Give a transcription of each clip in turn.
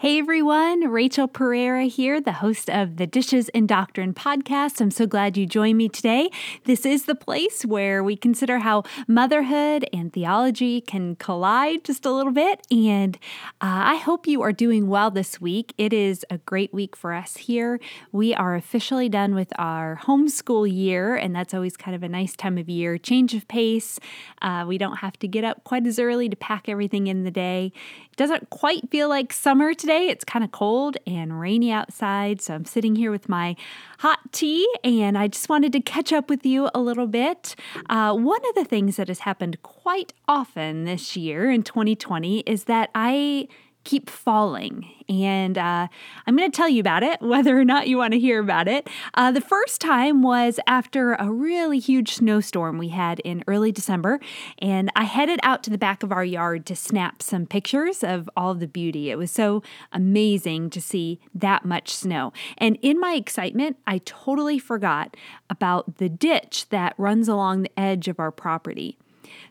Hey everyone, Rachel Pereira here, the host of the Dishes and Doctrine podcast. I'm so glad you joined me today. This is the place where we consider how motherhood and theology can collide just a little bit. And uh, I hope you are doing well this week. It is a great week for us here. We are officially done with our homeschool year, and that's always kind of a nice time of year. Change of pace. Uh, we don't have to get up quite as early to pack everything in the day. It doesn't quite feel like summer today It's kind of cold and rainy outside, so I'm sitting here with my hot tea and I just wanted to catch up with you a little bit. Uh, one of the things that has happened quite often this year in 2020 is that I keep falling. And uh, I'm going to tell you about it, whether or not you want to hear about it. Uh, the first time was after a really huge snowstorm we had in early December. And I headed out to the back of our yard to snap some pictures of all the beauty. It was so amazing to see that much snow. And in my excitement, I totally forgot about the ditch that runs along the edge of our property.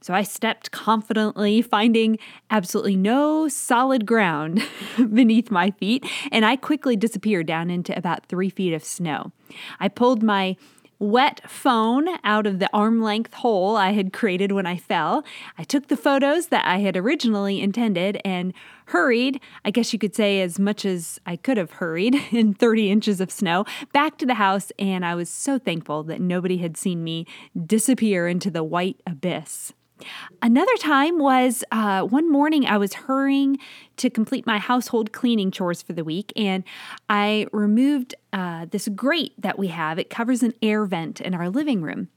So I stepped confidently, finding absolutely no solid ground beneath my feet, and I quickly disappeared down into about three feet of snow. I pulled my wet phone out of the arm length hole I had created when I fell. I took the photos that I had originally intended and hurried, I guess you could say as much as I could have hurried in 30 inches of snow, back to the house. And I was so thankful that nobody had seen me disappear into the white abyss. Another time was uh, one morning I was hurrying to complete my household cleaning chores for the week, and I removed uh, this grate that we have. It covers an air vent in our living room.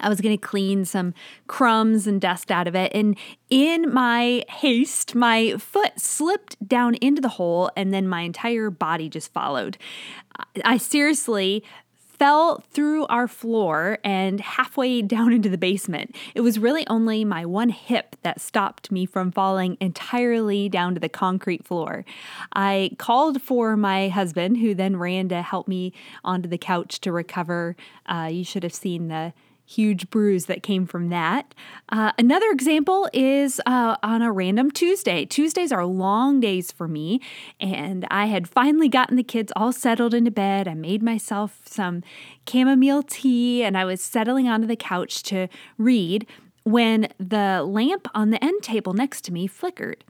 I was going to clean some crumbs and dust out of it. And in my haste, my foot slipped down into the hole, and then my entire body just followed. I seriously fell through our floor and halfway down into the basement. It was really only my one hip that stopped me from falling entirely down to the concrete floor. I called for my husband, who then ran to help me onto the couch to recover. Uh, you should have seen the huge bruise that came from that. Uh, another example is uh, on a random Tuesday. Tuesdays are long days for me, and I had finally gotten the kids all settled into bed. I made myself some chamomile tea, and I was settling onto the couch to read when the lamp on the end table next to me flickered.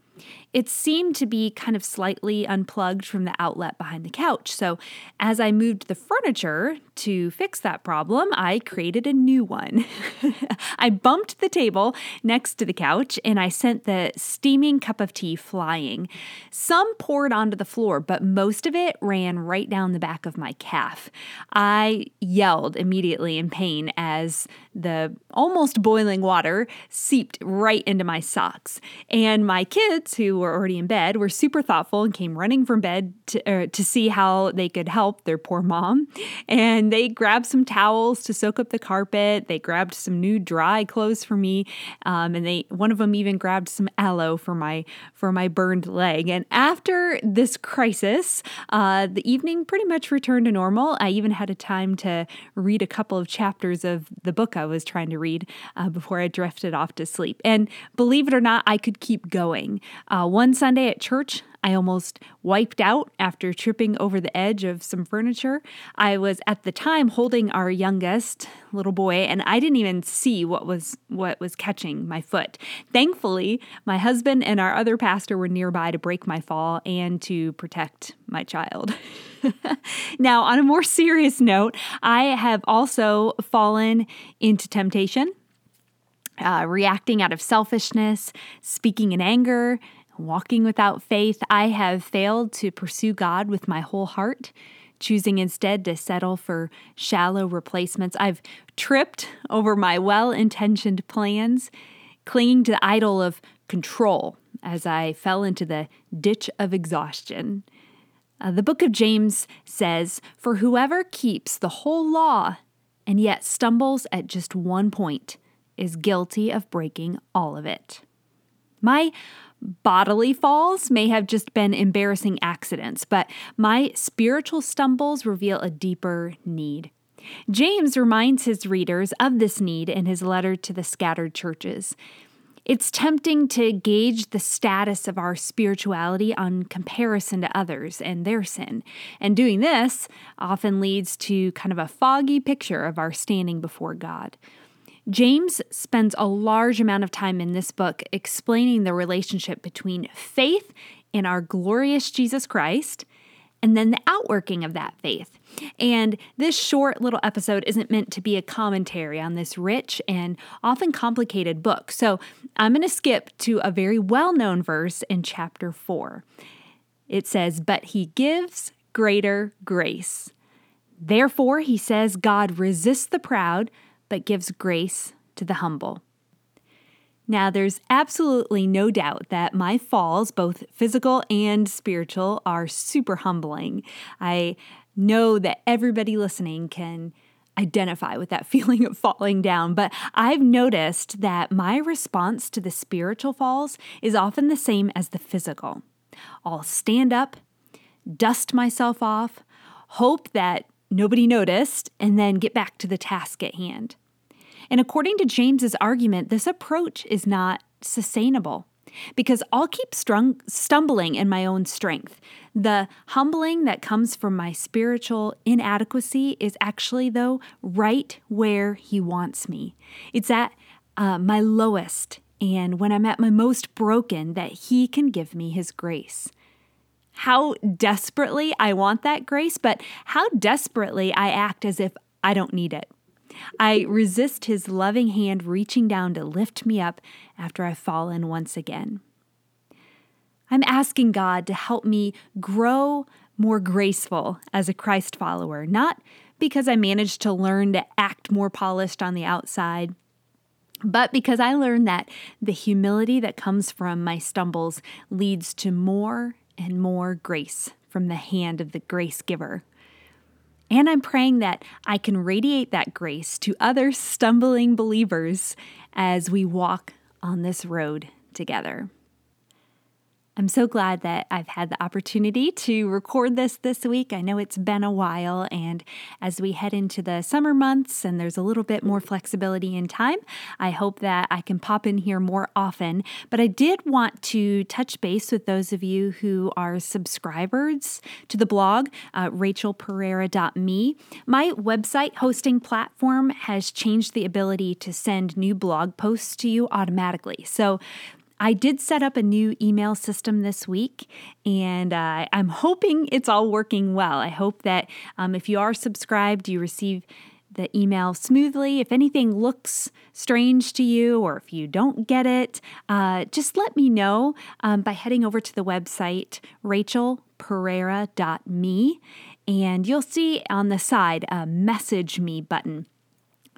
It seemed to be kind of slightly unplugged from the outlet behind the couch. So, as I moved the furniture to fix that problem, I created a new one. I bumped the table next to the couch and I sent the steaming cup of tea flying. Some poured onto the floor, but most of it ran right down the back of my calf. I yelled immediately in pain as the almost boiling water seeped right into my socks. And my kids, who were already in bed, were super thoughtful and came running from bed to, uh, to see how they could help their poor mom. And they grabbed some towels to soak up the carpet. They grabbed some new dry clothes for me, um, and they one of them even grabbed some aloe for my for my burned leg. And after this crisis, uh, the evening pretty much returned to normal. I even had a time to read a couple of chapters of the book I was trying to read uh, before I drifted off to sleep. And believe it or not, I could keep going. Uh, one Sunday at church, I almost wiped out after tripping over the edge of some furniture. I was at the time holding our youngest little boy and I didn't even see what was what was catching my foot. Thankfully, my husband and our other pastor were nearby to break my fall and to protect my child. now, on a more serious note, I have also fallen into temptation. Uh, reacting out of selfishness, speaking in anger, Walking without faith, I have failed to pursue God with my whole heart, choosing instead to settle for shallow replacements. I've tripped over my well intentioned plans, clinging to the idol of control as I fell into the ditch of exhaustion. Uh, the book of James says, For whoever keeps the whole law and yet stumbles at just one point is guilty of breaking all of it. My bodily falls may have just been embarrassing accidents, but my spiritual stumbles reveal a deeper need. James reminds his readers of this need in his letter to the scattered churches. It's tempting to gauge the status of our spirituality on comparison to others and their sin. And doing this often leads to kind of a foggy picture of our standing before God. James spends a large amount of time in this book explaining the relationship between faith in our glorious Jesus Christ and then the outworking of that faith. And this short little episode isn't meant to be a commentary on this rich and often complicated book. So I'm going to skip to a very well known verse in chapter 4. It says, But he gives greater grace. Therefore, he says, God resists the proud, but gives grace to the humble. Now, there's absolutely no doubt that my falls, both physical and spiritual, are super humbling. I know that everybody listening can identify with that feeling of falling down, but I've noticed that my response to the spiritual falls is often the same as the physical. I'll stand up, dust myself off, hope that nobody noticed, and then get back to the task at hand. And according to James's argument, this approach is not sustainable because I'll keep strung, stumbling in my own strength. The humbling that comes from my spiritual inadequacy is actually, though, right where He wants me. It's at uh, my lowest and when I'm at my most broken that He can give me His grace. How desperately I want that grace, but how desperately I act as if I don't need it. I resist his loving hand reaching down to lift me up after I've fallen once again. I'm asking God to help me grow more graceful as a Christ follower, not because I managed to learn to act more polished on the outside, but because I learned that the humility that comes from my stumbles leads to more and more grace from the hand of the grace giver. And I'm praying that I can radiate that grace to other stumbling believers as we walk on this road together. I'm so glad that I've had the opportunity to record this this week. I know it's been a while, and as we head into the summer months and there's a little bit more flexibility in time, I hope that I can pop in here more often. But I did want to touch base with those of you who are subscribers to the blog, uh, rachelpereira.me. My website hosting platform has changed the ability to send new blog posts to you automatically. So I did set up a new email system this week, and uh, I'm hoping it's all working well. I hope that um, if you are subscribed, you receive the email smoothly. If anything looks strange to you or if you don't get it, uh, just let me know um, by heading over to the website rachelpereira.me and you'll see on the side a message me button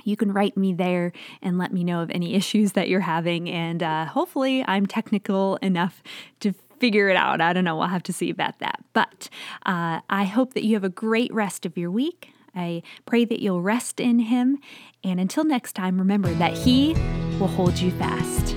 you can write me there and let me know of any issues that you're having. And uh, hopefully, I'm technical enough to figure it out. I don't know. We'll have to see about that. But uh, I hope that you have a great rest of your week. I pray that you'll rest in Him. And until next time, remember that He will hold you fast.